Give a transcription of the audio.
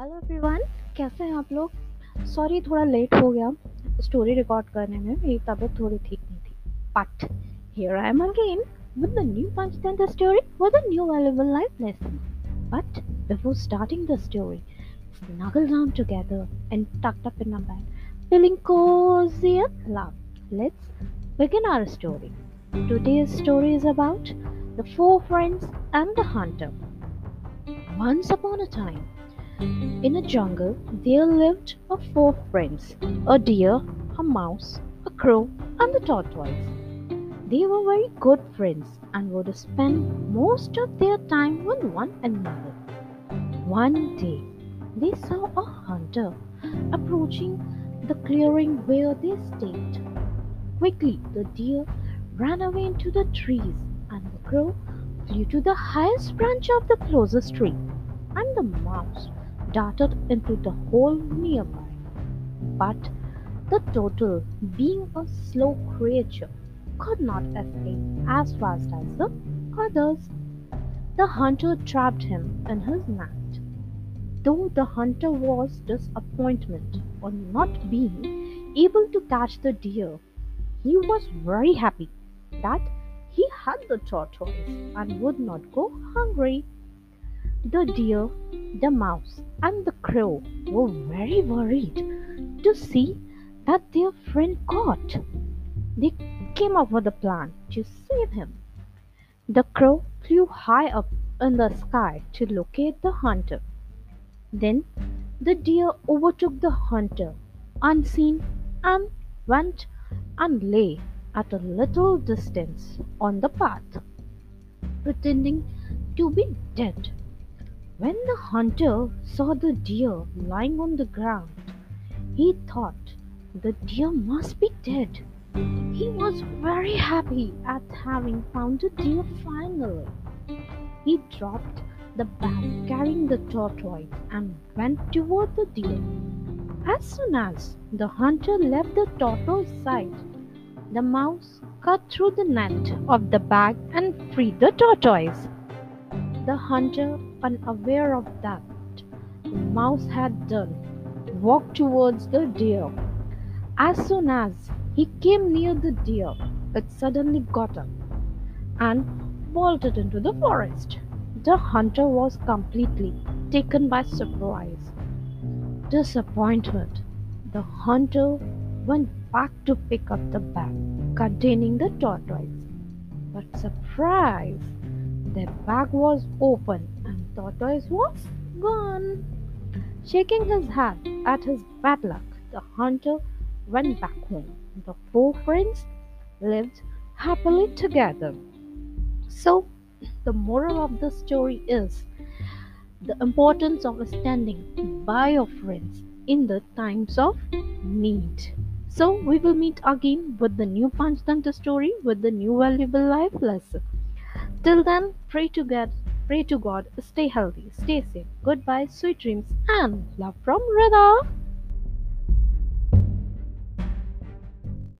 Hello everyone कैसे हैं आप लोग सॉरी थोड़ा लेट हो गया स्टोरी रिकॉर्ड करने में मेरी तबीयत थोड़ी ठीक नहीं थी but here I am again with the new Panchtantra story with a new valuable life lesson. But before starting the story, snuggle down together and tucked up in a bed, feeling cozy and love. Let's begin our story. Today's story is about the four friends and the hunter. Once upon a time, in a jungle, there lived four friends a deer, a mouse, a crow, and a tortoise. They were very good friends and would spend most of their time with one another. One day, they saw a hunter approaching the clearing where they stayed. Quickly, the deer ran away into the trees, and the crow flew to the highest branch of the closest tree, and the mouse darted into the hole nearby. But the turtle, being a slow creature, could not escape as fast as the others. The hunter trapped him in his net. Though the hunter was disappointed on not being able to catch the deer, he was very happy that he had the tortoise and would not go hungry. The deer, the mouse, and the crow were very worried to see that their friend caught. They came up with a plan to save him. The crow flew high up in the sky to locate the hunter. Then the deer overtook the hunter unseen and went and lay at a little distance on the path, pretending to be dead. When the hunter saw the deer lying on the ground, he thought the deer must be dead. He was very happy at having found the deer finally. He dropped the bag carrying the tortoise and went toward the deer. As soon as the hunter left the tortoise's side, the mouse cut through the net of the bag and freed the tortoise. The hunter, unaware of that the mouse had done, walked towards the deer. As soon as he came near the deer, it suddenly got up and bolted into the forest. The hunter was completely taken by surprise. Disappointment. The hunter went back to pick up the bag containing the tortoise. But surprise! The bag was open and tortoise was gone. Shaking his head at his bad luck, the hunter went back home. The four friends lived happily together. So, the moral of the story is the importance of standing by your friends in the times of need. So, we will meet again with the new Panchtantra story with the new valuable life lesson. Till then, pray to God, pray to God, stay healthy, stay safe. Goodbye, sweet dreams, and love from Rida.